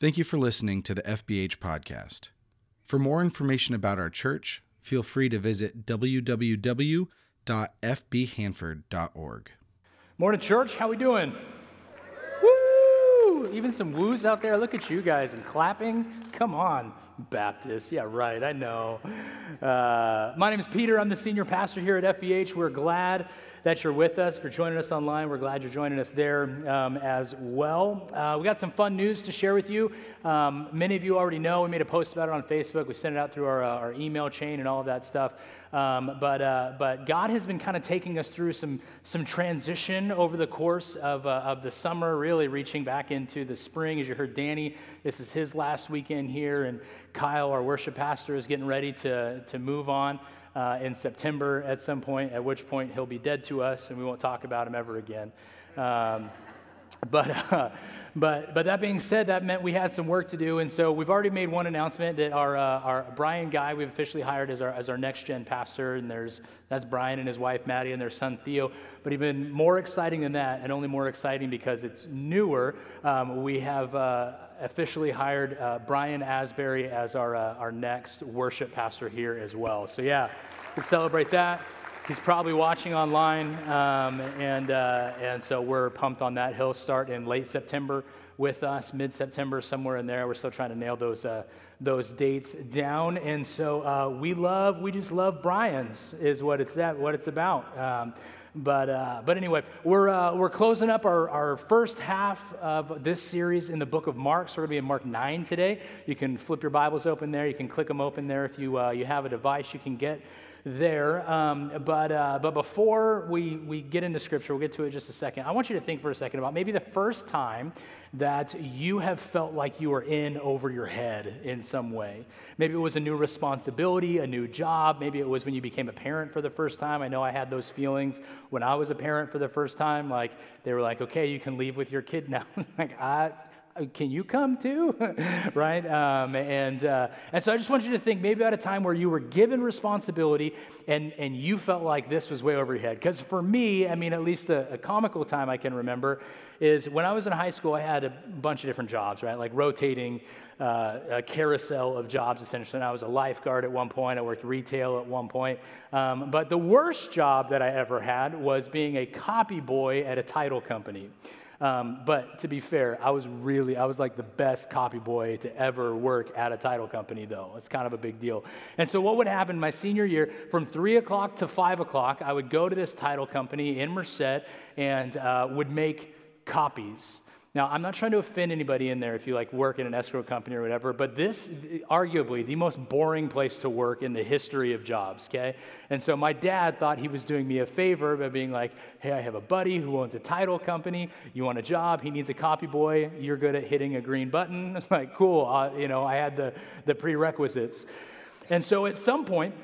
Thank you for listening to the FBH podcast. For more information about our church, feel free to visit www.fbhanford.org. Morning, church. How we doing? Woo! Even some woos out there. Look at you guys and clapping. Come on, Baptist. Yeah, right. I know. Uh, my name is Peter. I'm the senior pastor here at FBH. We're glad that you're with us. For joining us online, we're glad you're joining us there um, as well. Uh, we got some fun news to share with you. Um, many of you already know. We made a post about it on Facebook. We sent it out through our, uh, our email chain and all of that stuff. Um, but, uh, but God has been kind of taking us through some, some transition over the course of, uh, of the summer, really reaching back into the spring. As you heard Danny, this is his last weekend here, and Kyle, our worship pastor, is getting ready to, to move on uh, in September at some point, at which point he'll be dead to us and we won't talk about him ever again. Um, but, uh, but, but that being said, that meant we had some work to do. And so we've already made one announcement that our, uh, our Brian Guy, we've officially hired as our, as our next gen pastor. And there's, that's Brian and his wife, Maddie, and their son, Theo. But even more exciting than that, and only more exciting because it's newer, um, we have uh, officially hired uh, Brian Asbury as our, uh, our next worship pastor here as well. So, yeah, we celebrate that. He's probably watching online, um, and, uh, and so we're pumped on that. He'll start in late September with us, mid September, somewhere in there. We're still trying to nail those, uh, those dates down. And so uh, we love, we just love Brian's, is what it's, at, what it's about. Um, but, uh, but anyway, we're, uh, we're closing up our, our first half of this series in the book of Mark. So we're going to be in Mark 9 today. You can flip your Bibles open there. You can click them open there. If you, uh, you have a device, you can get there. Um, but, uh, but before we, we get into Scripture, we'll get to it just a second. I want you to think for a second about maybe the first time that you have felt like you were in over your head in some way. Maybe it was a new responsibility, a new job. Maybe it was when you became a parent for the first time. I know I had those feelings when I was a parent for the first time. Like, they were like, okay, you can leave with your kid now. like, I can you come too? right? Um, and, uh, and so I just want you to think maybe about a time where you were given responsibility and, and you felt like this was way over your head. Because for me, I mean, at least a, a, comical time I can remember is when I was in high school, I had a bunch of different jobs, right? Like rotating uh, a carousel of jobs, essentially. And I was a lifeguard at one point, I worked retail at one point. Um, but the worst job that I ever had was being a copy boy at a title company. Um, but to be fair, I was really, I was like the best copy boy to ever work at a title company, though. It's kind of a big deal. And so, what would happen my senior year, from three o'clock to five o'clock, I would go to this title company in Merced and uh, would make copies. Now, I'm not trying to offend anybody in there if you like work in an escrow company or whatever, but this arguably the most boring place to work in the history of jobs, okay? And so my dad thought he was doing me a favor by being like, "Hey, I have a buddy who owns a title company. You want a job? He needs a copy boy. You're good at hitting a green button." It's like, "Cool." Uh, you know, I had the the prerequisites. And so at some point,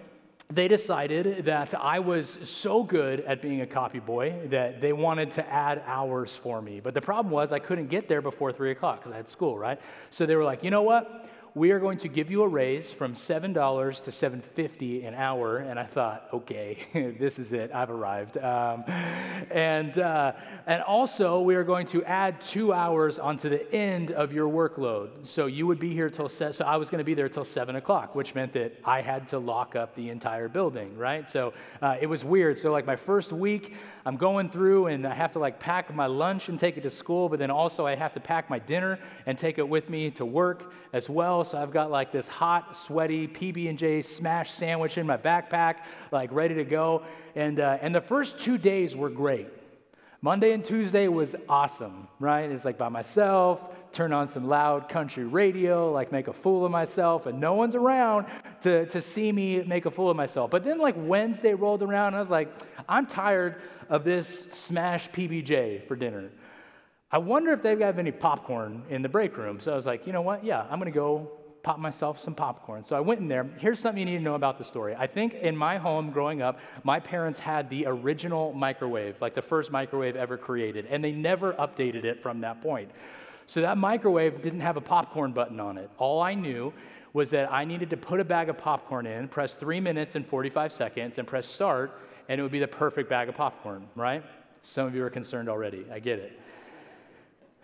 they decided that I was so good at being a copy boy that they wanted to add hours for me. But the problem was I couldn't get there before three o'clock because I had school, right? So they were like, you know what? We are going to give you a raise from $7 to $7.50 an hour. And I thought, okay, this is it. I've arrived. Um, and, uh, and also, we are going to add two hours onto the end of your workload. So you would be here till, se- so I was going to be there till 7 o'clock, which meant that I had to lock up the entire building, right? So uh, it was weird. So, like, my first week, I'm going through and I have to, like, pack my lunch and take it to school, but then also I have to pack my dinner and take it with me to work as well. So I've got like this hot, sweaty PB&J smash sandwich in my backpack, like ready to go. And, uh, and the first two days were great. Monday and Tuesday was awesome, right? It's like by myself, turn on some loud country radio, like make a fool of myself, and no one's around to, to see me make a fool of myself. But then, like, Wednesday rolled around, and I was like, I'm tired of this smash PBJ for dinner. I wonder if they've got any popcorn in the break room. So I was like, you know what? Yeah, I'm going to go pop myself some popcorn. So I went in there. Here's something you need to know about the story. I think in my home growing up, my parents had the original microwave, like the first microwave ever created, and they never updated it from that point. So that microwave didn't have a popcorn button on it. All I knew was that I needed to put a bag of popcorn in, press three minutes and 45 seconds, and press start, and it would be the perfect bag of popcorn, right? Some of you are concerned already. I get it.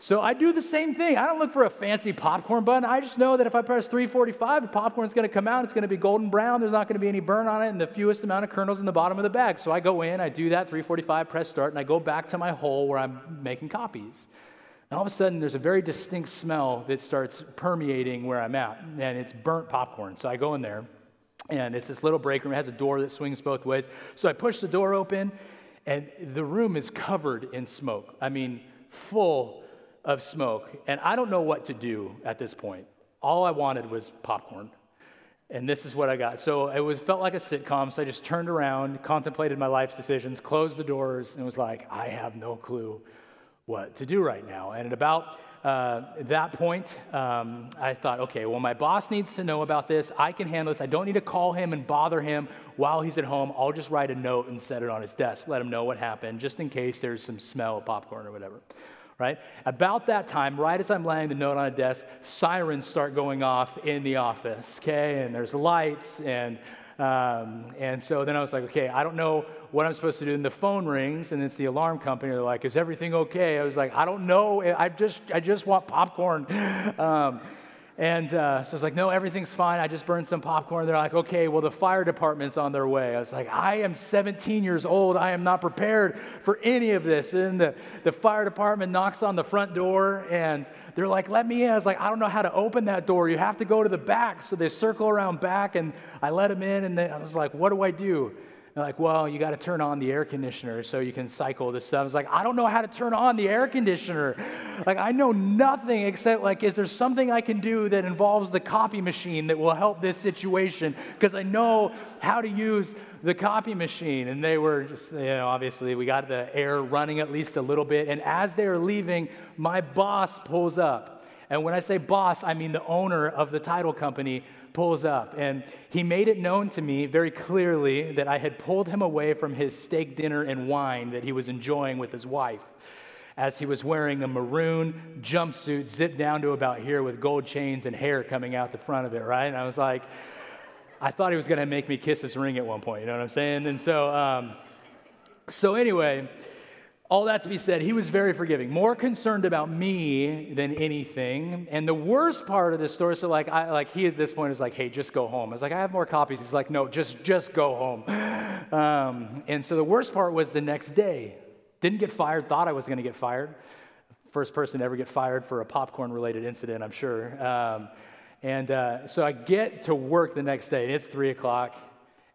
So I do the same thing. I don't look for a fancy popcorn button. I just know that if I press 345, the popcorn's going to come out. It's going to be golden brown. There's not going to be any burn on it and the fewest amount of kernels in the bottom of the bag. So I go in, I do that 345, press start, and I go back to my hole where I'm making copies. And all of a sudden, there's a very distinct smell that starts permeating where I'm at, and it's burnt popcorn. So I go in there, and it's this little break room. It has a door that swings both ways. So I push the door open, and the room is covered in smoke. I mean, full of smoke. And I don't know what to do at this point. All I wanted was popcorn. And this is what I got. So it was felt like a sitcom. So I just turned around, contemplated my life's decisions, closed the doors, and was like, I have no clue what to do right now. And at about uh, that point, um, I thought, okay, well, my boss needs to know about this. I can handle this. I don't need to call him and bother him while he's at home. I'll just write a note and set it on his desk, let him know what happened, just in case there's some smell of popcorn or whatever right? About that time, right as I'm laying the note on a desk, sirens start going off in the office, okay? And there's lights, and um, and so then I was like, okay, I don't know what I'm supposed to do. And the phone rings, and it's the alarm company. They're like, is everything okay? I was like, I don't know. I just I just want popcorn. Um, and uh, so I was like, no, everything's fine. I just burned some popcorn. They're like, okay, well, the fire department's on their way. I was like, I am 17 years old. I am not prepared for any of this. And the, the fire department knocks on the front door and they're like, let me in. I was like, I don't know how to open that door. You have to go to the back. So they circle around back and I let them in. And I was like, what do I do? They're like, well, you got to turn on the air conditioner so you can cycle this stuff. I was like, I don't know how to turn on the air conditioner. Like, I know nothing except, like, is there something I can do that involves the copy machine that will help this situation? Because I know how to use the copy machine. And they were just, you know, obviously, we got the air running at least a little bit. And as they were leaving, my boss pulls up. And when I say boss, I mean the owner of the title company pulls up. And he made it known to me very clearly that I had pulled him away from his steak dinner and wine that he was enjoying with his wife as he was wearing a maroon jumpsuit zipped down to about here with gold chains and hair coming out the front of it, right? And I was like, I thought he was going to make me kiss his ring at one point, you know what I'm saying? And so, um, so anyway, all that to be said, he was very forgiving, more concerned about me than anything. And the worst part of this story, so like, I, like he at this point is like, "Hey, just go home." I was like, "I have more copies." He's like, "No, just just go home." Um, and so the worst part was the next day. Didn't get fired. Thought I was going to get fired. First person to ever get fired for a popcorn-related incident, I'm sure. Um, and uh, so I get to work the next day, and it's three o'clock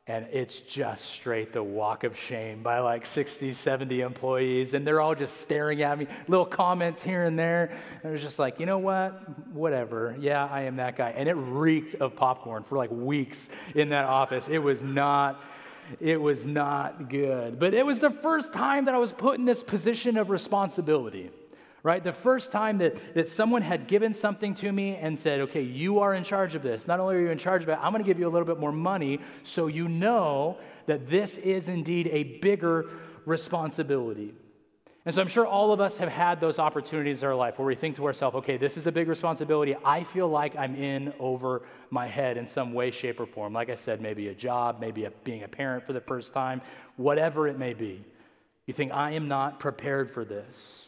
and it's just straight the walk of shame by like 60 70 employees. And they're all just staring at me little comments here and there. And it was just like you know what? Whatever. Yeah i am that guy. And it reeked of popcorn for like weeks in that office. It was not it was not good. But it was the first time that i was put in this position of responsibility right? The first time that, that someone had given something to me and said, okay, you are in charge of this. Not only are you in charge of it, I'm going to give you a little bit more money so you know that this is indeed a bigger responsibility. And so I'm sure all of us have had those opportunities in our life where we think to ourselves, okay, this is a big responsibility. I feel like I'm in over my head in some way, shape, or form. Like I said, maybe a job, maybe a, being a parent for the first time, whatever it may be. You think, I am not prepared for this.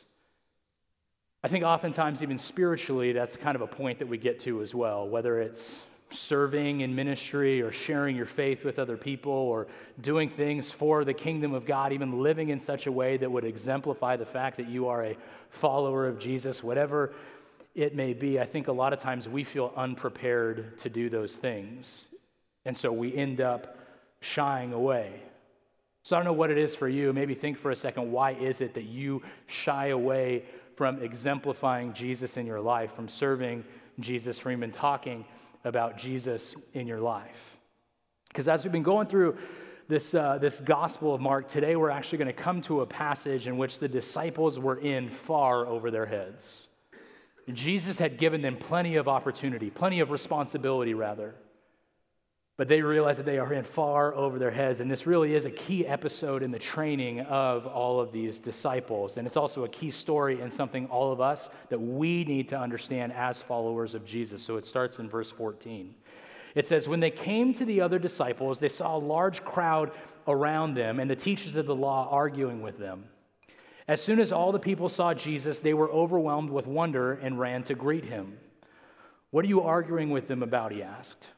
I think oftentimes, even spiritually, that's kind of a point that we get to as well, whether it's serving in ministry or sharing your faith with other people or doing things for the kingdom of God, even living in such a way that would exemplify the fact that you are a follower of Jesus, whatever it may be. I think a lot of times we feel unprepared to do those things. And so we end up shying away. So I don't know what it is for you. Maybe think for a second why is it that you shy away from exemplifying Jesus in your life, from serving Jesus, from even talking about Jesus in your life. Because as we've been going through this, uh, this Gospel of Mark, today we're actually going to come to a passage in which the disciples were in far over their heads. Jesus had given them plenty of opportunity, plenty of responsibility, rather. But they realize that they are in far over their heads. And this really is a key episode in the training of all of these disciples. And it's also a key story and something all of us that we need to understand as followers of Jesus. So it starts in verse 14. It says, When they came to the other disciples, they saw a large crowd around them and the teachers of the law arguing with them. As soon as all the people saw Jesus, they were overwhelmed with wonder and ran to greet him. What are you arguing with them about? He asked.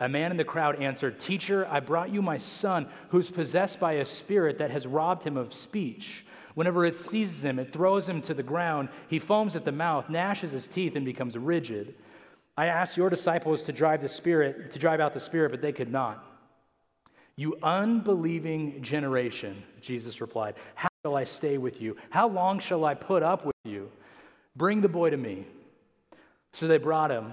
A man in the crowd answered, Teacher, I brought you my son, who's possessed by a spirit that has robbed him of speech. Whenever it seizes him, it throws him to the ground. He foams at the mouth, gnashes his teeth, and becomes rigid. I asked your disciples to drive the spirit, to drive out the spirit, but they could not. You unbelieving generation, Jesus replied, How shall I stay with you? How long shall I put up with you? Bring the boy to me. So they brought him.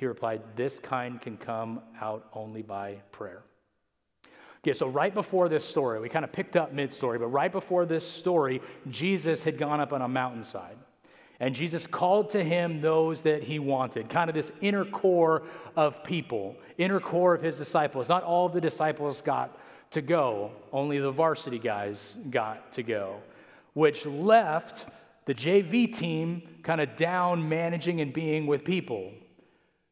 He replied, This kind can come out only by prayer. Okay, so right before this story, we kind of picked up mid story, but right before this story, Jesus had gone up on a mountainside. And Jesus called to him those that he wanted, kind of this inner core of people, inner core of his disciples. Not all of the disciples got to go, only the varsity guys got to go, which left the JV team kind of down managing and being with people.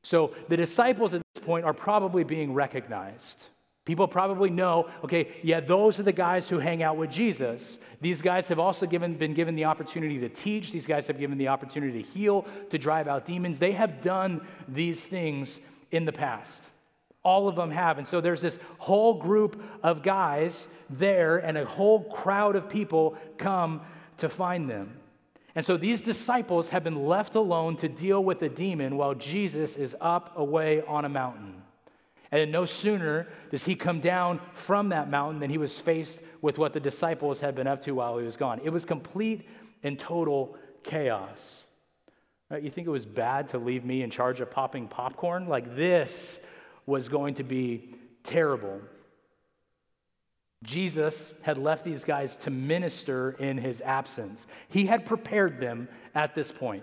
So the disciples at this point are probably being recognized. People probably know, okay, yeah, those are the guys who hang out with Jesus. These guys have also given, been given the opportunity to teach. These guys have given the opportunity to heal, to drive out demons. They have done these things in the past. All of them have. And so there's this whole group of guys there, and a whole crowd of people come to find them. And so these disciples have been left alone to deal with the demon while Jesus is up away on a mountain. And no sooner does he come down from that mountain than he was faced with what the disciples had been up to while he was gone. It was complete and total chaos. Right? You think it was bad to leave me in charge of popping popcorn? Like this was going to be terrible. Jesus had left these guys to minister in his absence. He had prepared them at this point.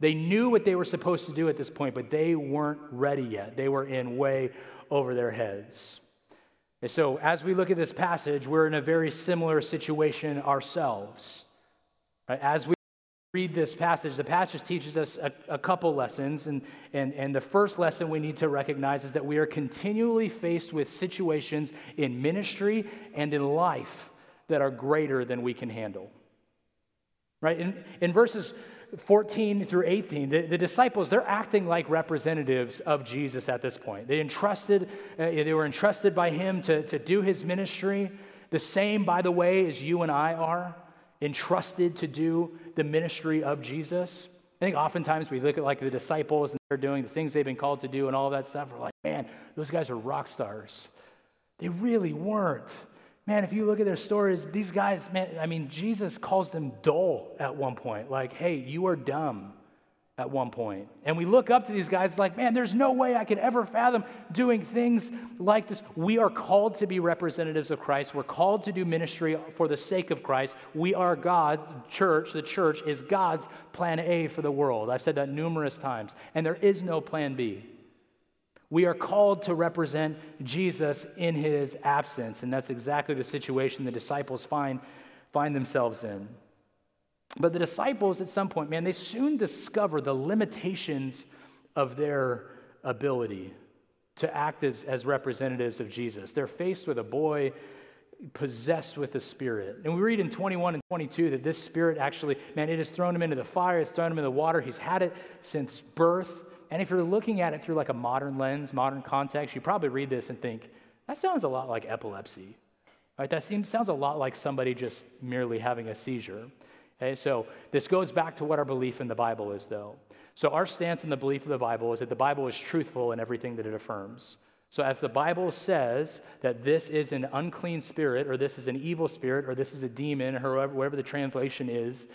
They knew what they were supposed to do at this point, but they weren't ready yet. They were in way over their heads. And so, as we look at this passage, we're in a very similar situation ourselves. As we read this passage, the passage teaches us a, a, couple lessons. And, and, and the first lesson we need to recognize is that we are continually faced with situations in ministry and in life that are greater than we can handle. Right? In, in verses 14 through 18, the, the, disciples, they're acting like representatives of Jesus at this point. They entrusted, uh, they were entrusted by him to, to do his ministry. The same, by the way, as you and I are entrusted to do the ministry of Jesus. I think oftentimes we look at like the disciples and they're doing the things they've been called to do and all that stuff. We're like, man, those guys are rock stars. They really weren't. Man, if you look at their stories, these guys, man, I mean, Jesus calls them dull at one point. Like, hey, you are dumb at one point. And we look up to these guys like, man, there's no way I could ever fathom doing things like this. We are called to be representatives of Christ. We're called to do ministry for the sake of Christ. We are God, church, the church is God's plan A for the world. I've said that numerous times. And there is no plan B. We are called to represent Jesus in his absence, and that's exactly the situation the disciples find, find themselves in. But the disciples, at some point, man, they soon discover the limitations of their ability to act as, as representatives of Jesus. They're faced with a boy possessed with the Spirit. And we read in 21 and 22 that this Spirit actually, man, it has thrown him into the fire, it's thrown him in the water. He's had it since birth. And if you're looking at it through like a modern lens, modern context, you probably read this and think, that sounds a lot like epilepsy. Right? That seems, sounds a lot like somebody just merely having a seizure. Okay, so this goes back to what our belief in the Bible is, though. So, our stance in the belief of the Bible is that the Bible is truthful in everything that it affirms. So, if the Bible says that this is an unclean spirit, or this is an evil spirit, or this is a demon, or whatever the translation is,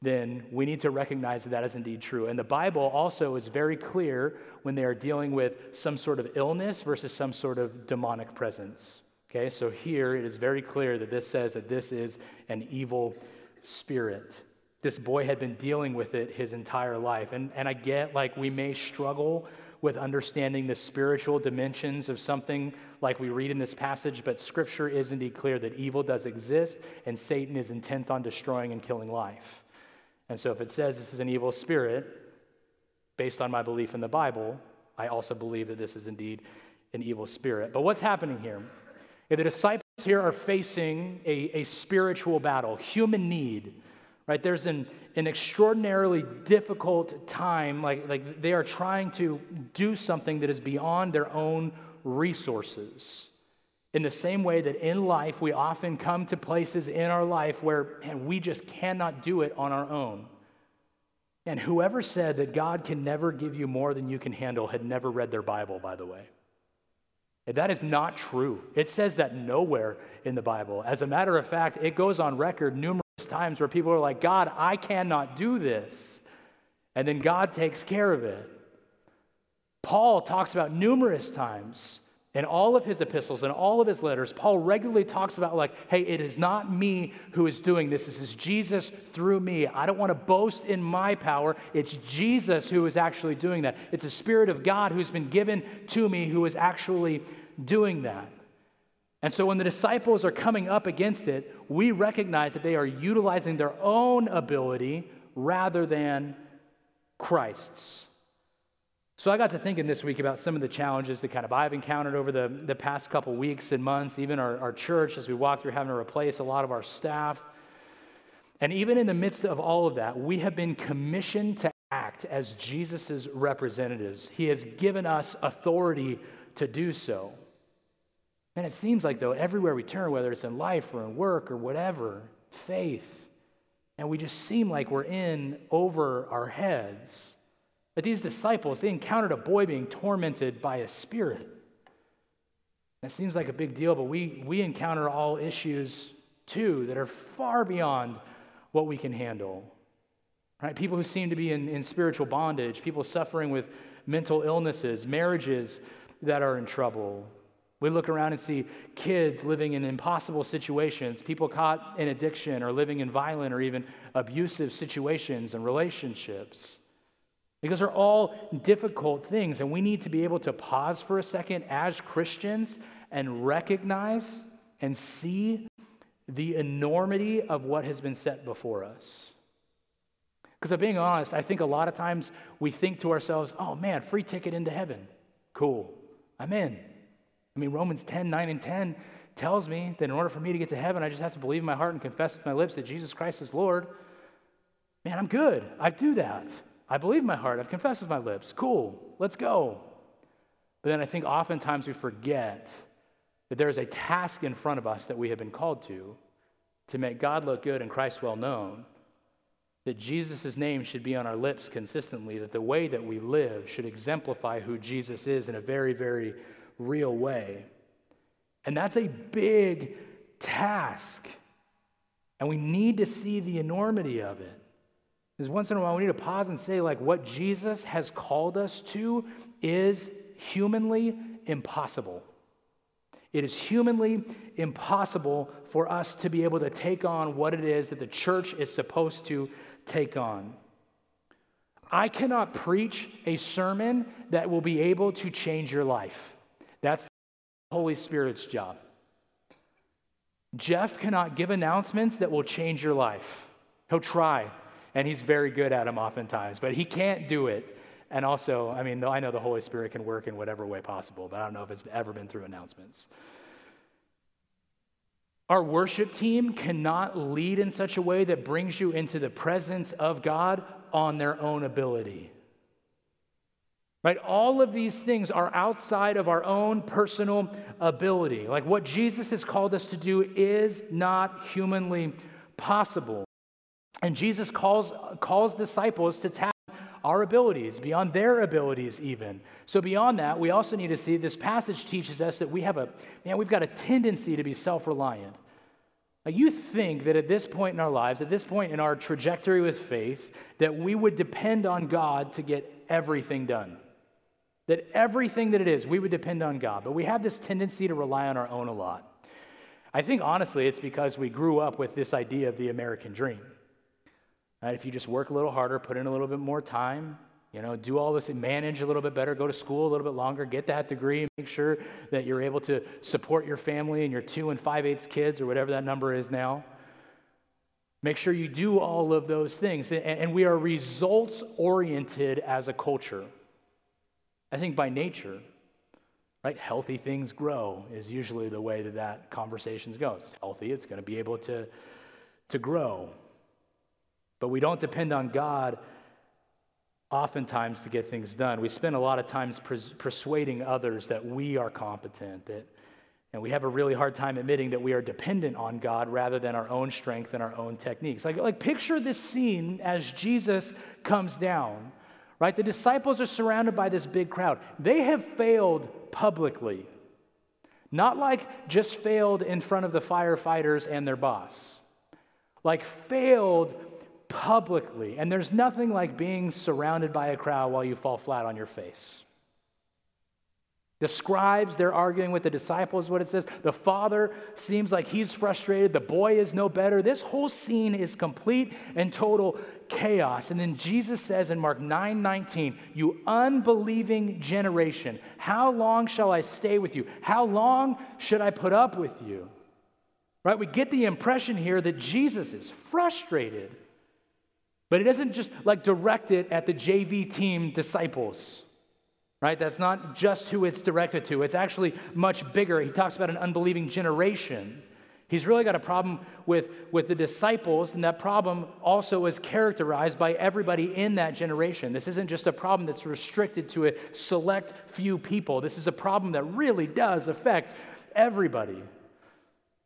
then we need to recognize that that is indeed true. And the Bible also is very clear when they are dealing with some sort of illness versus some sort of demonic presence. Okay, so here it is very clear that this says that this is an evil spirit. This boy had been dealing with it his entire life. And, and I get like we may struggle with understanding the spiritual dimensions of something like we read in this passage, but scripture is indeed clear that evil does exist and Satan is intent on destroying and killing life. And so if it says this is an evil spirit, based on my belief in the Bible, I also believe that this is indeed an evil spirit. But what's happening here? If the disciples here are facing a, a spiritual battle, human need, right? There's an, an extraordinarily difficult time, like, like they are trying to do something that is beyond their own resources. In the same way that in life, we often come to places in our life where man, we just cannot do it on our own. And whoever said that God can never give you more than you can handle had never read their Bible, by the way. That is not true. It says that nowhere in the Bible. As a matter of fact, it goes on record numerous times where people are like, God, I cannot do this. And then God takes care of it. Paul talks about numerous times in all of his epistles and all of his letters, Paul regularly talks about, like, hey, it is not me who is doing this. This is Jesus through me. I don't want to boast in my power. It's Jesus who is actually doing that. It's the Spirit of God who's been given to me who is actually doing that. And so when the disciples are coming up against it, we recognize that they are utilizing their own ability rather than Christ's. So I got to thinking this week about some of the challenges that kind of I've encountered over the, the past couple weeks and months, even our, our church as we walk through having to replace a lot of our staff. And even in the midst of all of that, we have been commissioned to act as Jesus' representatives. He has given us authority to do so. And it seems like, though, everywhere we turn, whether it's in life or in work or whatever, faith, and we just seem like we're in over our heads. But these disciples, they encountered a boy being tormented by a spirit. That seems like a big deal, but we, we encounter all issues too that are far beyond what we can handle. Right? People who seem to be in, in spiritual bondage, people suffering with mental illnesses, marriages that are in trouble. We look around and see kids living in impossible situations, people caught in addiction or living in violent or even abusive situations and relationships. Those are all difficult things, and we need to be able to pause for a second as Christians and recognize and see the enormity of what has been set before us. Because, being honest, I think a lot of times we think to ourselves, oh man, free ticket into heaven. Cool, I'm in. I mean, Romans 10 9 and 10 tells me that in order for me to get to heaven, I just have to believe in my heart and confess with my lips that Jesus Christ is Lord. Man, I'm good. I do that. I believe my heart. I've confessed with my lips. Cool, let's go. But then I think oftentimes we forget that there is a task in front of us that we have been called to to make God look good and Christ well known. That Jesus' name should be on our lips consistently, that the way that we live should exemplify who Jesus is in a very, very real way. And that's a big task. And we need to see the enormity of it. Is once in a while we need to pause and say, like, what Jesus has called us to is humanly impossible. It is humanly impossible for us to be able to take on what it is that the church is supposed to take on. I cannot preach a sermon that will be able to change your life. That's the Holy Spirit's job. Jeff cannot give announcements that will change your life. He'll try, and he's very good at them oftentimes, but he can't do it. And also, I mean, I know the Holy Spirit can work in whatever way possible, but I don't know if it's ever been through announcements. Our worship team cannot lead in such a way that brings you into the presence of God on their own ability. Right? All of these things are outside of our own personal ability. Like what Jesus has called us to do is not humanly possible. And Jesus calls, calls disciples to tap our abilities, beyond their abilities, even. So, beyond that, we also need to see this passage teaches us that we have a, man, we've got a tendency to be self reliant. You think that at this point in our lives, at this point in our trajectory with faith, that we would depend on God to get everything done. That everything that it is, we would depend on God. But we have this tendency to rely on our own a lot. I think honestly, it's because we grew up with this idea of the American dream. Right? If you just work a little harder, put in a little bit more time, you know, do all this, manage a little bit better, go to school a little bit longer, get that degree, make sure that you're able to support your family and your two and five eighths kids or whatever that number is now. Make sure you do all of those things. And we are results oriented as a culture. I think by nature, right? Healthy things grow is usually the way that that conversation goes. It's healthy, it's going to be able to, to grow. But we don't depend on God oftentimes to get things done. We spend a lot of times pers- persuading others that we are competent, that, and we have a really hard time admitting that we are dependent on God rather than our own strength and our own techniques. Like, like picture this scene as Jesus comes down, right? The disciples are surrounded by this big crowd. They have failed publicly, not like just failed in front of the firefighters and their boss, like failed publicly. And there's nothing like being surrounded by a crowd while you fall flat on your face. The scribes, they're arguing with the disciples, what it says. The father seems like he's frustrated. The boy is no better. This whole scene is complete and total chaos. And then Jesus says in Mark 9 19, You unbelieving generation, how long shall I stay with you? How long should I put up with you? Right? We get the impression here that Jesus is frustrated. But he doesn't just like direct it at the JV team disciples, right? That's not just who it's directed to. It's actually much bigger. He talks about an unbelieving generation. He's really got a problem with, with the disciples, and that problem also is characterized by everybody in that generation. This isn't just a problem that's restricted to a select few people. This is a problem that really does affect everybody.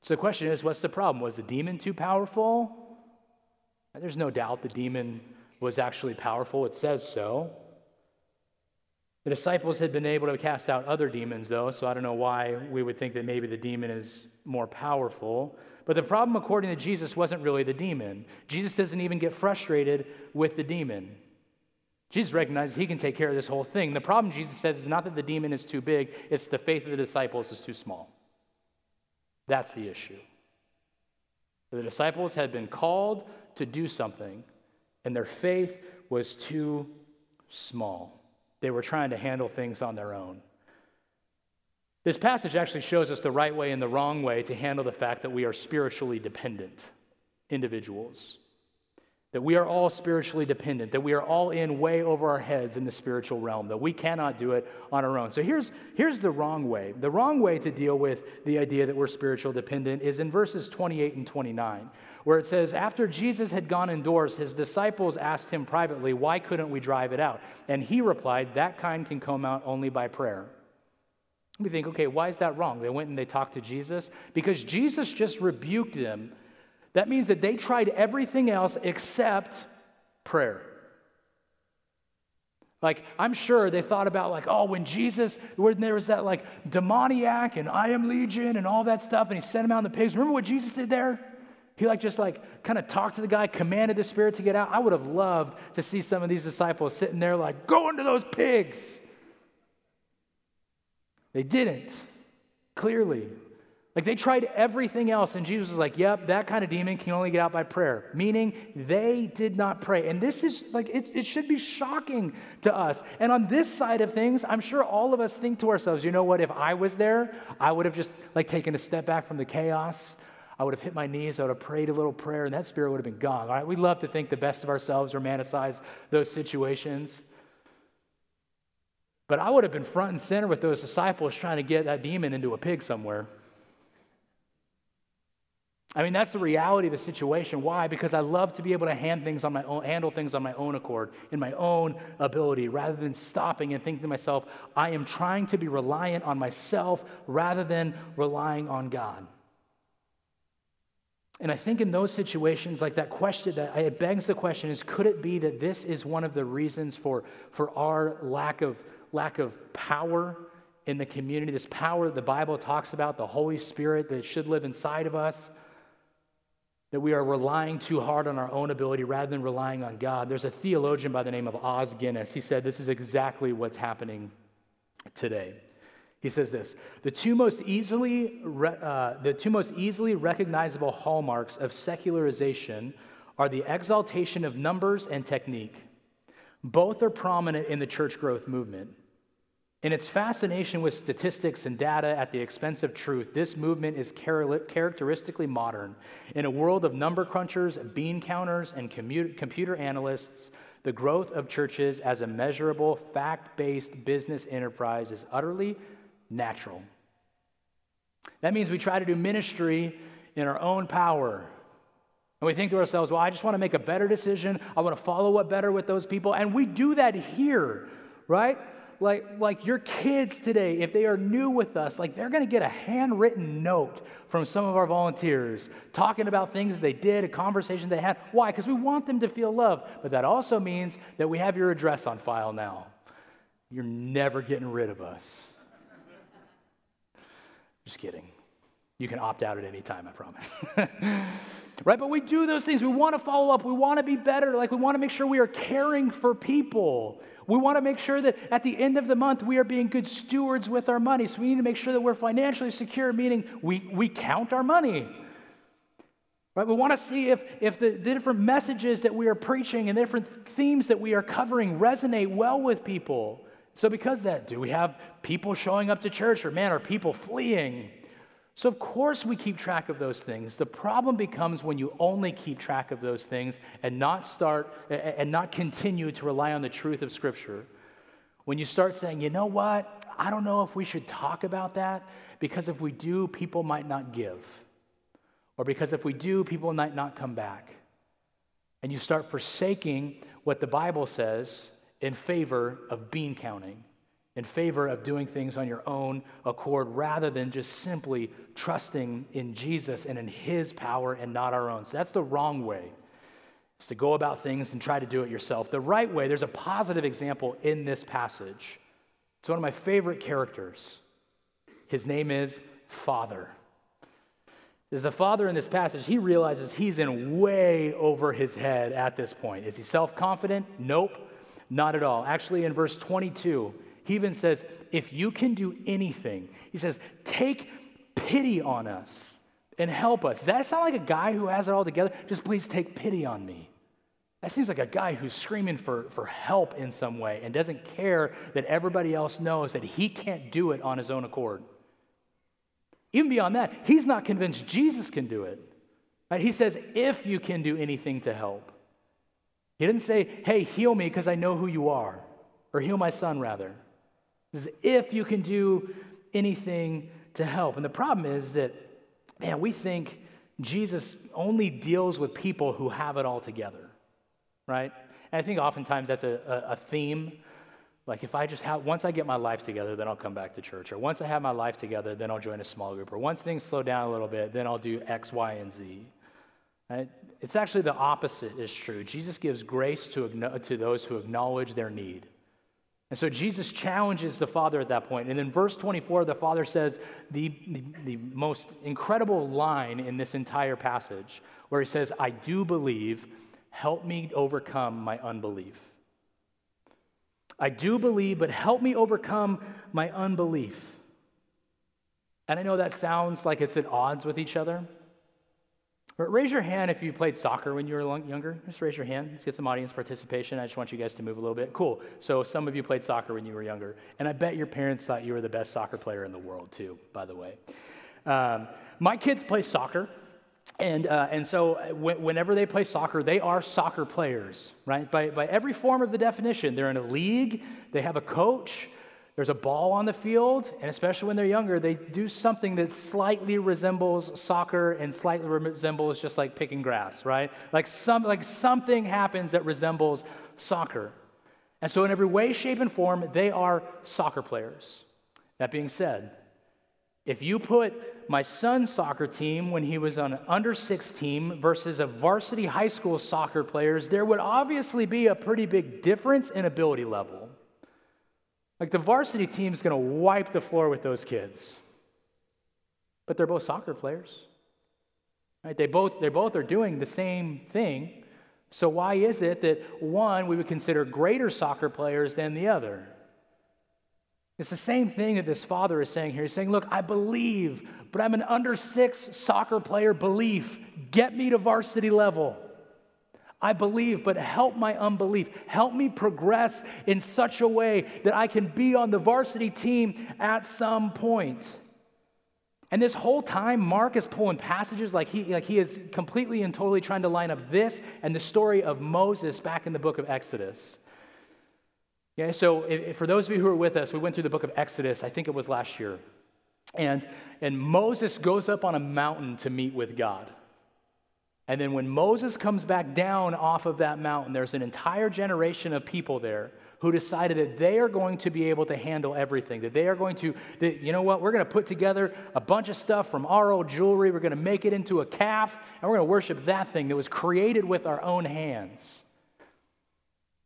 So the question is what's the problem? Was the demon too powerful? There's no doubt the demon was actually powerful, it says so. The disciples had been able to cast out other demons, though, so I don't know why we would think that maybe the demon is more powerful. But the problem, according to Jesus, wasn't really the demon. Jesus doesn't even get frustrated with the demon. Jesus recognizes he can take care of this whole thing. The problem, Jesus says, is not that the demon is too big, it's the faith of the disciples is too small. That's the issue. The disciples had been called to do something, and their faith was too small. They were trying to handle things on their own. This passage actually shows us the right way and the wrong way to handle the fact that we are spiritually dependent individuals that we are all spiritually dependent, that we are all in way over our heads in the spiritual realm, that we cannot do it on our own. So here's, here's the wrong way. The wrong way to deal with the idea that we're spiritual dependent is in verses 28 and 29, where it says, After Jesus had gone indoors, his disciples asked him privately, Why couldn't we drive it out? And he replied, That kind can come out only by prayer. We think, okay, why is that wrong? They went and they talked to Jesus because Jesus just rebuked them that means that they tried everything else except prayer. Like, I'm sure they thought about, like, oh, when Jesus, when there was that, like, demoniac and I am legion and all that stuff, and he sent him out in the pigs. Remember what Jesus did there? He, like, just, like, kind of talked to the guy, commanded the spirit to get out. I would have loved to see some of these disciples sitting there, like, go into those pigs. They didn't, clearly. Like they tried everything else, and Jesus was like, Yep, that kind of demon can only get out by prayer. Meaning they did not pray. And this is like, it, it should be shocking to us. And on this side of things, I'm sure all of us think to ourselves, you know what, if I was there, I would have just like taken a step back from the chaos. I would have hit my knees, I would have prayed a little prayer, and that spirit would have been gone. All right, we love to think the best of ourselves, romanticize those situations. But I would have been front and center with those disciples trying to get that demon into a pig somewhere. I mean, that's the reality of the situation. Why? Because I love to be able to hand things on my own, handle things on my own accord, in my own ability, rather than stopping and thinking to myself, I am trying to be reliant on myself rather than relying on God. And I think in those situations, like that question, that it begs the question is could it be that this is one of the reasons for, for our lack of, lack of power in the community, this power that the Bible talks about, the Holy Spirit that should live inside of us? That we are relying too hard on our own ability rather than relying on God. There's a theologian by the name of Os Guinness. He said this is exactly what's happening today. He says this the two most easily, uh, the two most easily recognizable hallmarks of secularization are the exaltation of numbers and technique. Both are prominent in the church growth movement. In its fascination with statistics and data at the expense of truth, this movement is characteristically modern. In a world of number crunchers, bean counters, and computer analysts, the growth of churches as a measurable, fact based business enterprise is utterly natural. That means we try to do ministry in our own power. And we think to ourselves, well, I just want to make a better decision. I want to follow up better with those people. And we do that here, right? Like, like your kids today, if they are new with us, like they're going to get a handwritten note from some of our volunteers talking about things they did, a conversation they had. Why? Because we want them to feel loved. But that also means that we have your address on file now. You're never getting rid of us. Just kidding. You can opt out at any time, I promise. right? But we do those things. We want to follow up. We want to be better. Like, we want to make sure we are caring for people. We want to make sure that at the end of the month, we are being good stewards with our money. So we need to make sure that we're financially secure, meaning we, we count our money. Right? We want to see if, if the, the different messages that we are preaching and the different themes that we are covering resonate well with people. So, because that, do we have people showing up to church or man, are people fleeing? So, of course, we keep track of those things. The problem becomes when you only keep track of those things and not start and not continue to rely on the truth of Scripture. When you start saying, you know what, I don't know if we should talk about that because if we do, people might not give. Or because if we do, people might not come back. And you start forsaking what the Bible says in favor of bean counting, in favor of doing things on your own accord rather than just simply trusting in Jesus and in his power and not our own. So that's the wrong way. Is to go about things and try to do it yourself. The right way, there's a positive example in this passage. It's one of my favorite characters. His name is Father. Is the father in this passage, he realizes he's in way over his head at this point. Is he self confident? Nope. Not at all. Actually, in verse 22, he even says, If you can do anything, he says, take pity on us and help us. Does that sound like a guy who has it all together? Just please take pity on me. That seems like a guy who's screaming for, for help in some way and doesn't care that everybody else knows that he can't do it on his own accord. Even beyond that, he's not convinced Jesus can do it. Right? He says, if you can do anything to help. He didn't say, hey, heal me because I know who you are, or heal my son, rather. Says, if you can do anything to help. And the problem is that, man, we think Jesus only deals with people who have it all together, right? And I think oftentimes that's a, a, a theme. Like if I just have, once I get my life together, then I'll come back to church. Or once I have my life together, then I'll join a small group. Or once things slow down a little bit, then I'll do X, Y, and Z. It's actually the opposite is true. Jesus gives grace to, to those who acknowledge their need. And so Jesus challenges the Father at that point. And in verse 24, the Father says the, the, the, most incredible line in this entire passage, where he says, I do believe, help me overcome my unbelief. I do believe, but help me overcome my unbelief. And I know that sounds like it's at odds with each other. Raise your hand if you played soccer when you were younger. Just raise your hand. Let's get some audience participation. I just want you guys to move a little bit. Cool. So some of you played soccer when you were younger. And I bet your parents thought you were the best soccer player in the world, too, by the way. Um, my kids play soccer. And, uh, and so uh, whenever they play soccer, they are soccer players, right? By, by every form of the definition. They're in a league, they have a coach, there's a ball on the field, and especially when they're younger, they do something that slightly resembles soccer and slightly resembles just like picking grass, right? Like, some, like something happens that resembles soccer. And so, in every way, shape, and form, they are soccer players. That being said, If you put my son's soccer team when he was on an under six team versus a varsity high school soccer players, there would obviously be a pretty big difference in ability level. Like the varsity team is going to wipe the floor with those kids. But they're both soccer players. Right? They both they both are doing the same thing. So why is it that one we would consider greater soccer players than the other? It's the same thing that this father is saying here. He's saying, Look, I believe, but I'm an under six soccer player belief. Get me to varsity level. I believe, but help my unbelief. Help me progress in such a way that I can be on the varsity team at some point. And this whole time, Mark is pulling passages like he, like he is completely and totally trying to line up this and the story of Moses back in the book of Exodus. Yeah, so if, for those of you who are with us, we went through the book of Exodus, I think it was last year. And, and Moses goes up on a mountain to meet with God. And then when Moses comes back down off of that mountain, there's an entire generation of people there who decided that they are going to be able to handle everything, that they are going to, that, you know what, we're going to put together a bunch of stuff from our old jewelry, we're going to make it into a calf, and we're going to worship that thing that was created with our own hands.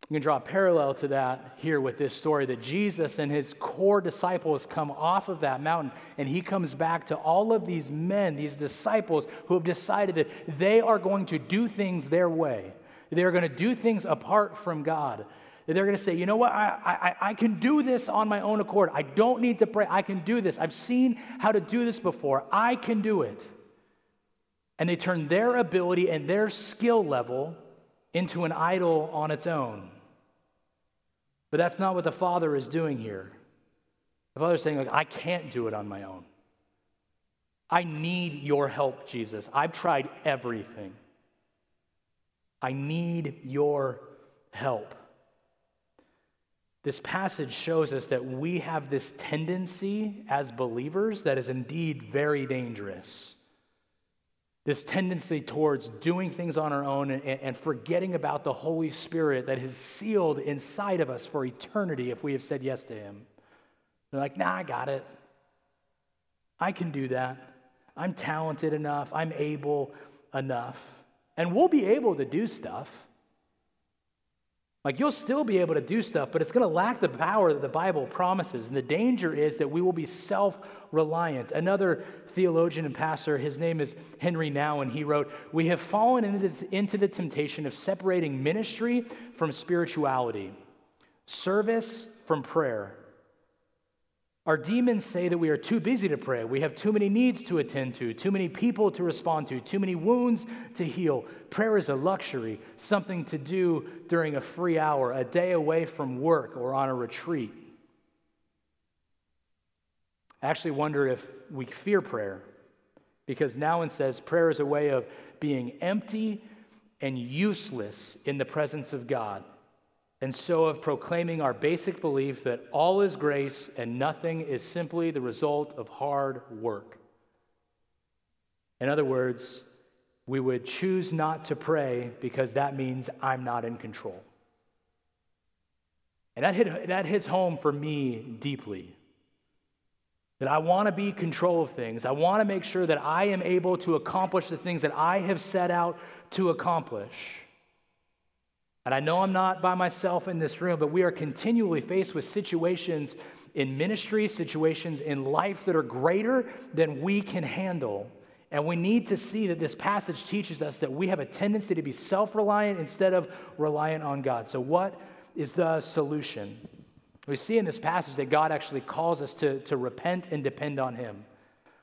You can draw a parallel to that here with this story that Jesus and his core disciples come off of that mountain and he comes back to all of these men, these disciples who have decided that they are going to do things their way. They're going to do things apart from God. They're going to say, you know what, I, I, I can do this on my own accord. I don't need to pray. I can do this. I've seen how to do this before. I can do it. And they turn their ability and their skill level into an idol on its own. But that's not what the Father is doing here. The Father is saying, like, I can't do it on my own. I need your help, Jesus. I've tried everything. I need your help. This passage shows us that we have this tendency as believers that is indeed very dangerous. This tendency towards doing things on our own and, and, forgetting about the Holy Spirit that is sealed inside of us for eternity if we have said yes to Him. They're like, nah, I got it. I can do that. I'm talented enough. I'm able enough. And we'll be able to do stuff. Like you'll still be able to do stuff, but it's going to lack the power that the Bible promises. And the danger is that we will be self reliant. Another theologian and pastor, his name is Henri Nouwen, and he wrote, We have fallen into, into the temptation of separating ministry from spirituality, service from prayer, our demons say that we are too busy to pray. We have too many needs to attend to, too many people to respond to, too many wounds to heal. Prayer is a luxury, something to do during a free hour, a day away from work, or on a retreat. I actually wonder if we fear prayer because Nouwen says prayer is a way of being empty and useless in the presence of God and so of proclaiming our basic belief that all is grace and nothing is simply the result of hard work. In other words, we would choose not to pray because that means I'm not in control. And that, hit, that hits home for me deeply. That I want to be control of things. I want to make sure that I am able to accomplish the things that I have set out to accomplish. And I know I'm not by myself in this room, but we are continually faced with situations in ministry, situations in life that are greater than we can handle. And we need to see that this passage teaches us that we have a tendency to be self reliant instead of reliant on God. So, what is the solution? We see in this passage that God actually calls us to, to repent and depend on Him.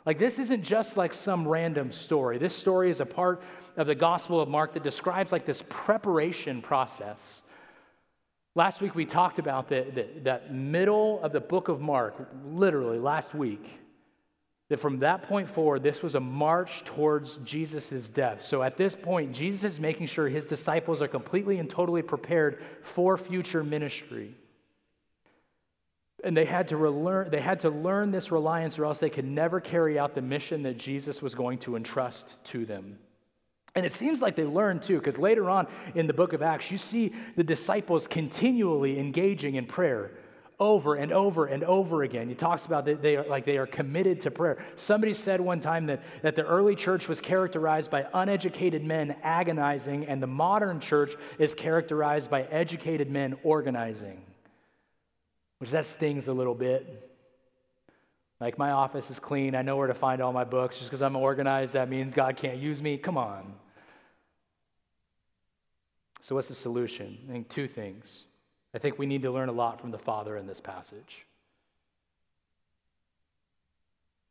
Like, this isn't just like some random story. This story is a part of the Gospel of Mark that describes like this preparation process. Last week we talked about the, the, that middle of the book of Mark, literally last week, that from that point forward, this was a march towards Jesus' death. So at this point, Jesus is making sure his disciples are completely and totally prepared for future ministry. And they had to relearn, they had to learn this reliance, or else they could never carry out the mission that Jesus was going to entrust to them. And it seems like they learned too, because later on in the book of Acts, you see the disciples continually engaging in prayer over and over and over again. He talks about that they are like they are committed to prayer. Somebody said one time that, that the early church was characterized by uneducated men agonizing, and the modern church is characterized by educated men organizing. Which that stings a little bit. Like my office is clean, I know where to find all my books. Just because I'm organized, that means God can't use me. Come on. So, what's the solution? I think two things. I think we need to learn a lot from the Father in this passage.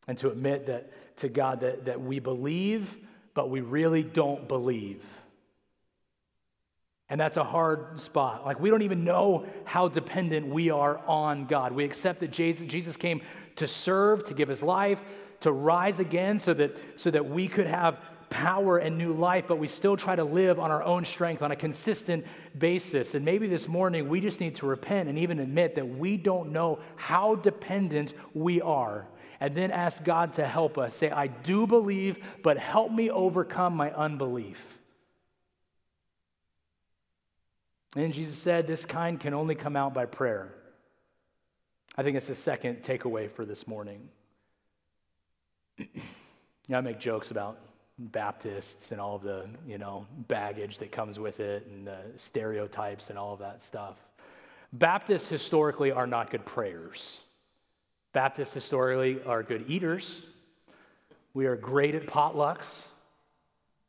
And to admit that to God that, that we believe, but we really don't believe. And that's a hard spot. Like, we don't even know how dependent we are on God. We accept that Jesus, Jesus came to serve, to give his life, to rise again so that, so that we could have power and new life, but we still try to live on our own strength on a consistent basis. And maybe this morning we just need to repent and even admit that we don't know how dependent we are. And then ask God to help us. Say, I do believe, but help me overcome my unbelief. And Jesus said, This kind can only come out by prayer. I think it's the second takeaway for this morning. you know, I make jokes about Baptists and all of the, you know, baggage that comes with it and the stereotypes and all of that stuff. Baptists historically are not good prayers. Baptists historically are good eaters. We are great at potlucks.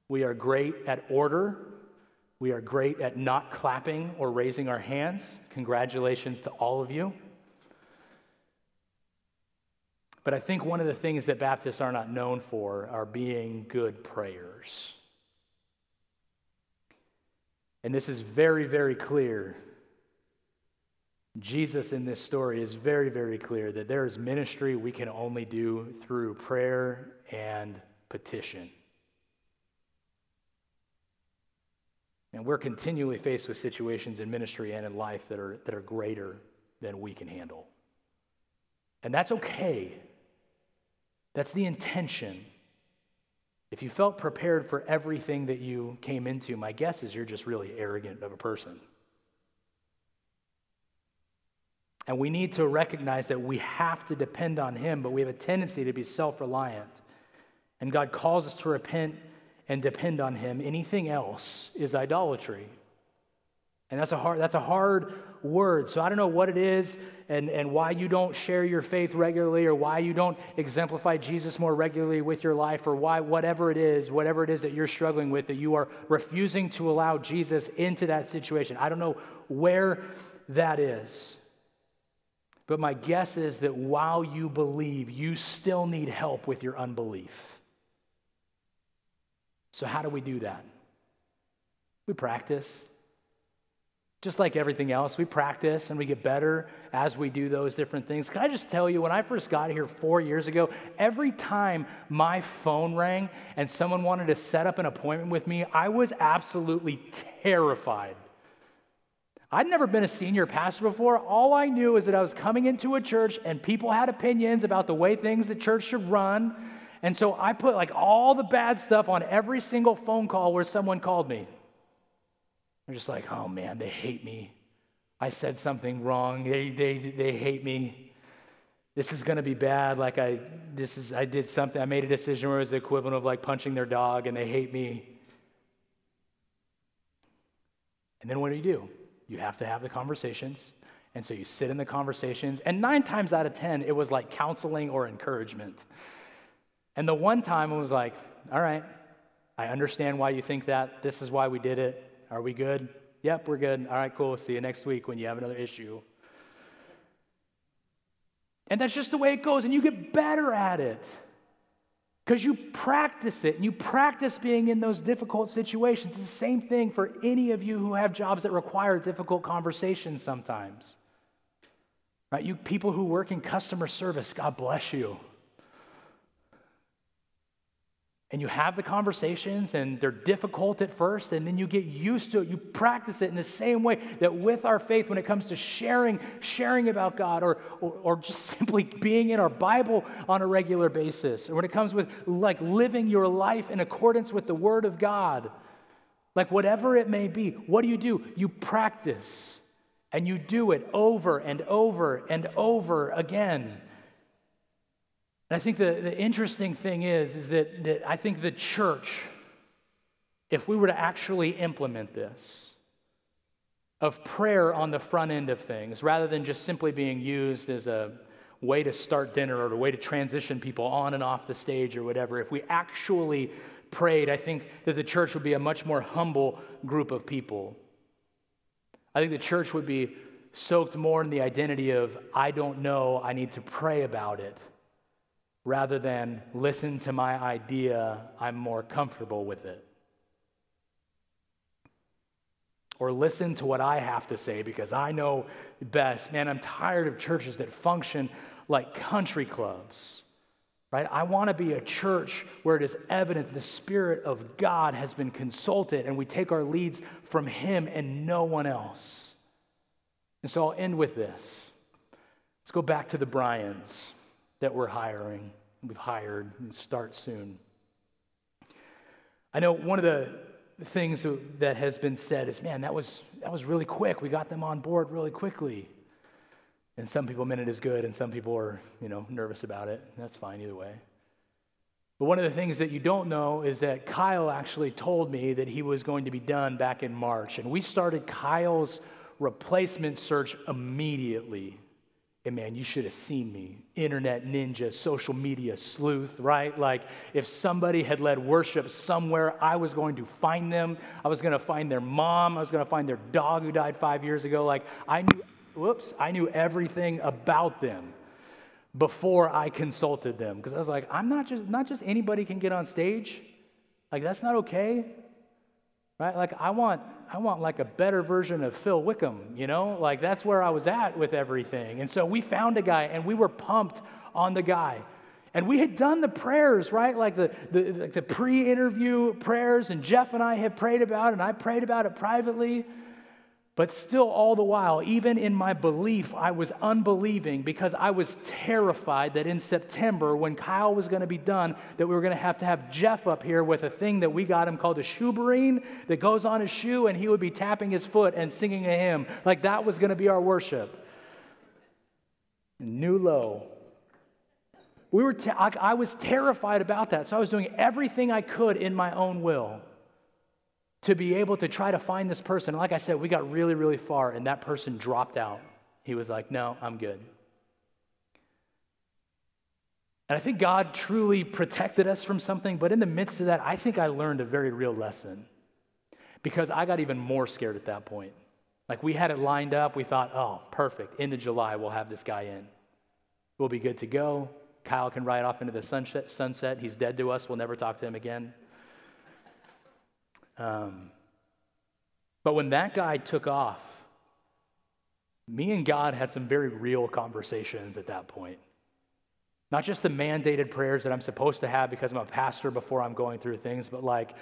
We are great at order. We are great at not clapping or raising our hands. Congratulations to all of you. But I think one of the things that Baptists are not known for are being good prayers. And this is very, very clear. Jesus in this story is very, very clear that there is ministry we can only do through prayer and petition. And we're continually faced with situations in ministry and in life that are, that are greater than we can handle. And that's okay. That's the intention. If you felt prepared for everything that you came into, my guess is you're just really arrogant of a person. And we need to recognize that we have to depend on Him, but we have a tendency to be self reliant. And God calls us to repent and depend on Him. Anything else is idolatry. And that's a hard, that's a hard word. So I don't know what it is and, and why you don't share your faith regularly or why you don't exemplify Jesus more regularly with your life or why whatever it is, whatever it is that you're struggling with, that you are refusing to allow Jesus into that situation. I don't know where that is. But my guess is that while you believe, you still need help with your unbelief. So, how do we do that? We practice. Just like everything else, we practice and we get better as we do those different things. Can I just tell you, when I first got here four years ago, every time my phone rang and someone wanted to set up an appointment with me, I was absolutely terrified. I'd never been a senior pastor before. All I knew is that I was coming into a church and people had opinions about the way things the church should run. And so I put like all the bad stuff on every single phone call where someone called me. They're just like, oh man, they hate me. I said something wrong. They, they, they hate me. This is going to be bad. Like I, this is, I did something. I made a decision where it was the equivalent of like punching their dog and they hate me. And then what do you do? You have to have the conversations. And so you sit in the conversations. And nine times out of 10, it was like counseling or encouragement. And the one time it was like, all right, I understand why you think that. This is why we did it. Are we good? Yep, we're good. All right, cool. See you next week when you have another issue. And that's just the way it goes, and you get better at it because you practice it and you practice being in those difficult situations. It's the same thing for any of you who have jobs that require difficult conversations sometimes. Right? You people who work in customer service, God bless you. And you have the conversations, and they're difficult at first, and then you get used to it. You practice it in the same way that with our faith, when it comes to sharing, sharing about God, or, or, or just simply being in our Bible on a regular basis, or when it comes with like living your life in accordance with the Word of God, like whatever it may be, what do you do? You practice. And you do it over and over and over again. And I think the, the interesting thing is, is that, that I think the church, if we were to actually implement this, of prayer on the front end of things, rather than just simply being used as a way to start dinner or a way to transition people on and off the stage or whatever, if we actually prayed, I think that the church would be a much more humble group of people. I think the church would be soaked more in the identity of, I don't know, I need to pray about it, rather than listen to my idea, I'm more comfortable with it. Or listen to what I have to say because I know best. Man, I'm tired of churches that function like country clubs right? I want to be a church where it is evident the Spirit of God has been consulted and we take our leads from Him and no one else. And so I'll end with this. Let's go back to the Bryans that we're hiring. We've hired and start soon. I know one of the things that has been said is, man, that was, that was really quick. We got them on board really quickly. And some people meant it as good, and some people are, you know, nervous about it. That's fine either way. But one of the things that you don't know is that Kyle actually told me that he was going to be done back in March. And we started Kyle's replacement search immediately. And man, you should have seen me. Internet ninja, social media sleuth, right? Like, if somebody had led worship somewhere, I was going to find them. I was going to find their mom. I was going to find their dog who died five years ago. Like, I knew whoops, I knew everything about them before I consulted them. Because I was like, I'm not just, not just anybody can get on stage. Like, that's not okay. Right? Like, I want, I want like a better version of Phil Wickham, you know? Like, that's where I was at with everything. And so we found a guy and we were pumped on the guy. And we had done the prayers, right? Like the, the, like the pre interview prayers, and Jeff and I had prayed about it, and I prayed about it privately. But still, all the while, even in my belief, I was unbelieving because I was terrified that in September, when Kyle was going to be done, that we were going to have to have Jeff up here with a thing that we got him called a shoebarine that goes on his shoe, and he would be tapping his foot and singing a hymn. Like that was going to be our worship. New low. We were te- I, I was terrified about that, so I was doing everything I could in my own will to be able to try to find this person. like I said, we got really, really far, and that person dropped out. He was like, No, I'm good. And I think God truly protected us from something, but in the midst of that, I think I learned a very real lesson because I got even more scared at that point. Like we had it lined up, we thought, oh, perfect. end of July, we'll have this guy in. We'll be good to go. Kyle can ride off into the sunset. He's dead to us. We'll never talk to him again. Um, but when that guy took off, me and God had some very real conversations at that point. Not just the mandated prayers that I'm supposed to have because I'm a pastor before I'm going through things, but like,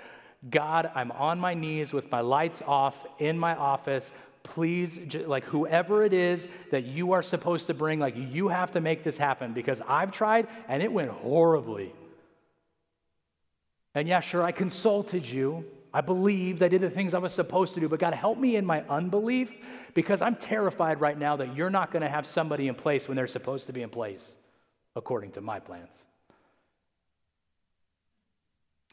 God, I'm on my knees with my lights off in my office. Please, like, whoever it is that you are supposed to bring, like, you have to make this happen because I've tried and it went horribly. And yeah, sure, I consulted you, I believed, I did the things I was supposed to do, but God, help me in my unbelief because I'm terrified right now that you're not going to have somebody in place when they're supposed to be in place according to my plans.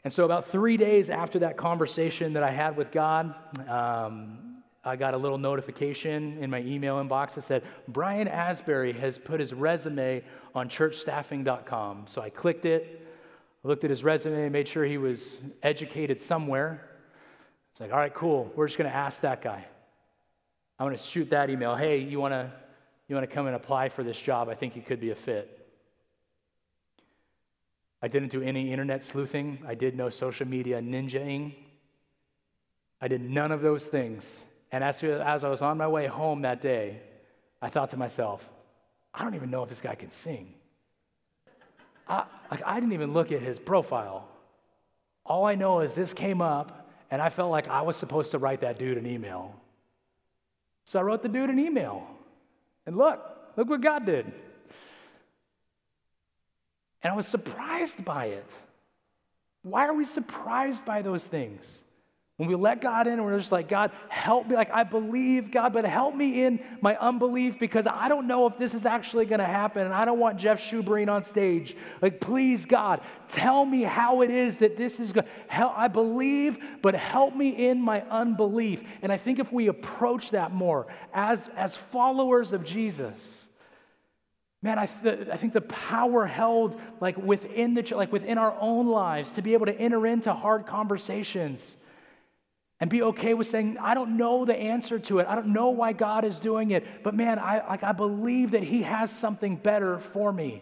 And so, about three days after that conversation that I had with God, um, I got a little notification in my email inbox that said, Brian Asbury has put his resume on churchstaffing.com. So I clicked it, looked at his resume, made sure he was educated somewhere. It's like, all right, cool. We're just going to ask that guy. I'm going to shoot that email. Hey, you want to you want to come and apply for this job? I think you could be a fit. I didn't do any internet sleuthing. I did no social media ninjaing. I did none of those things. And as, as I was on my way home that day, I thought to myself, I don't even know if this guy can sing. I, I didn't even look at his profile. All I know is this came up, and I felt like I was supposed to write that dude an email. So I wrote the dude an email. And look, look what God did. And I was surprised by it. Why are we surprised by those things? When we let God in we're just like, God, help me. Like, I believe, God, but help me in my unbelief because I don't know if this is actually going to happen. And I don't want Jeff Schubreen on stage. Like, please, God, tell me how it is that this is going to I believe, but help me in my unbelief. And I think if we approach that more as, as followers of Jesus, Man, I, th- I think the power held like within the like within our own lives to be able to enter into hard conversations and be okay with saying, I don't know the answer to it. I don't know why God is doing it. But man, I, like, I believe that He has something better for me.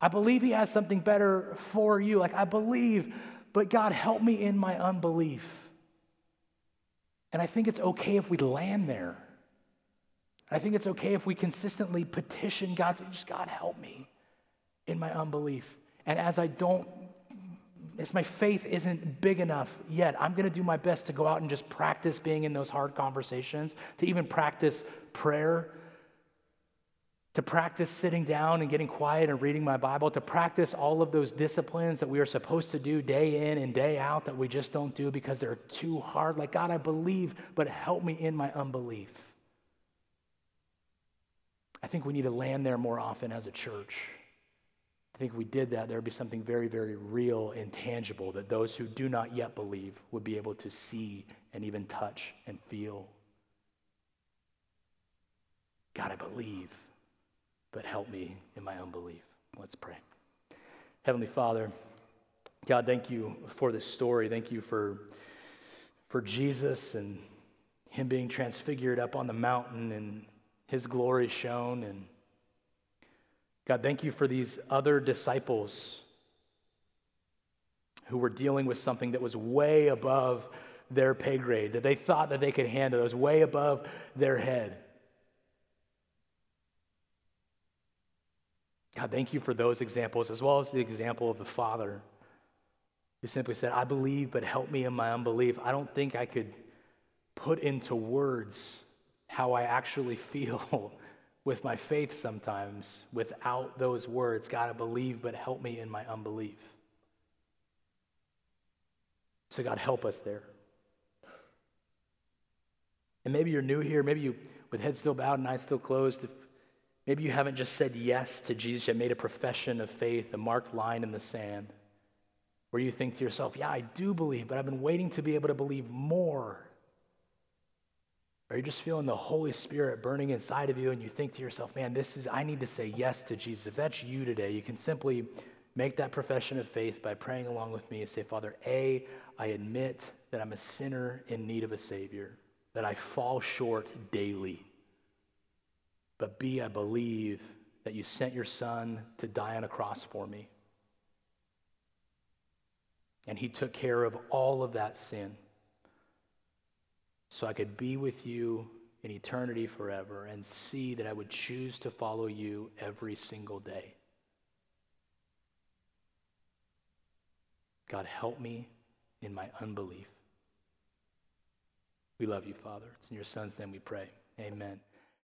I believe He has something better for you. Like, I believe, but God, help me in my unbelief. And I think it's okay if we land there. I think it's okay if we consistently petition God, say, just God, help me in my unbelief. And as I don't as my faith isn't big enough yet, I'm going to do my best to go out and just practice being in those hard conversations, to even practice prayer, to practice sitting down and getting quiet and reading my Bible, to practice all of those disciplines that we are supposed to do day in and day out that we just don't do because they're too hard. Like, God, I believe, but help me in my unbelief. I think we need to land there more often as a church. I think if we did that, there would be something very, very real and tangible that those who do not yet believe would be able to see and even touch and feel. God, I believe, but help me in my unbelief. Let's pray. Heavenly Father, God, thank you for this story. Thank you for, for Jesus and him being transfigured up on the mountain and his glory shown and God, thank you for these other disciples who were dealing with something that was way above their pay grade, that they thought that they could handle, that was way above their head. God, thank you for those examples, as well as the example of the Father who simply said, I believe, but help me in my unbelief. I don't think I could put into words how I actually feel with my faith sometimes without those words God, I believe, but help me in my unbelief. So, God, help us there. And maybe you're new here, maybe you, with head still bowed and eyes still closed, if maybe you haven't just said yes to Jesus, yet made a profession of faith, a marked line in the sand, where you think to yourself, yeah, I do believe, but I've been waiting to be able to believe more. Or you're just feeling the Holy Spirit burning inside of you, and you think to yourself, man, this is, I need to say yes to Jesus. If that's you today, you can simply make that profession of faith by praying along with me and say, Father, A, I admit that I'm a sinner in need of a Savior, that I fall short daily. But B, I believe that you sent your Son to die on a cross for me. And He took care of all of that sin so I could be with you in eternity forever and see that I would choose to follow you every single day. God, help me in my unbelief. We love you, Father. It's in your Son's name we pray. Amen.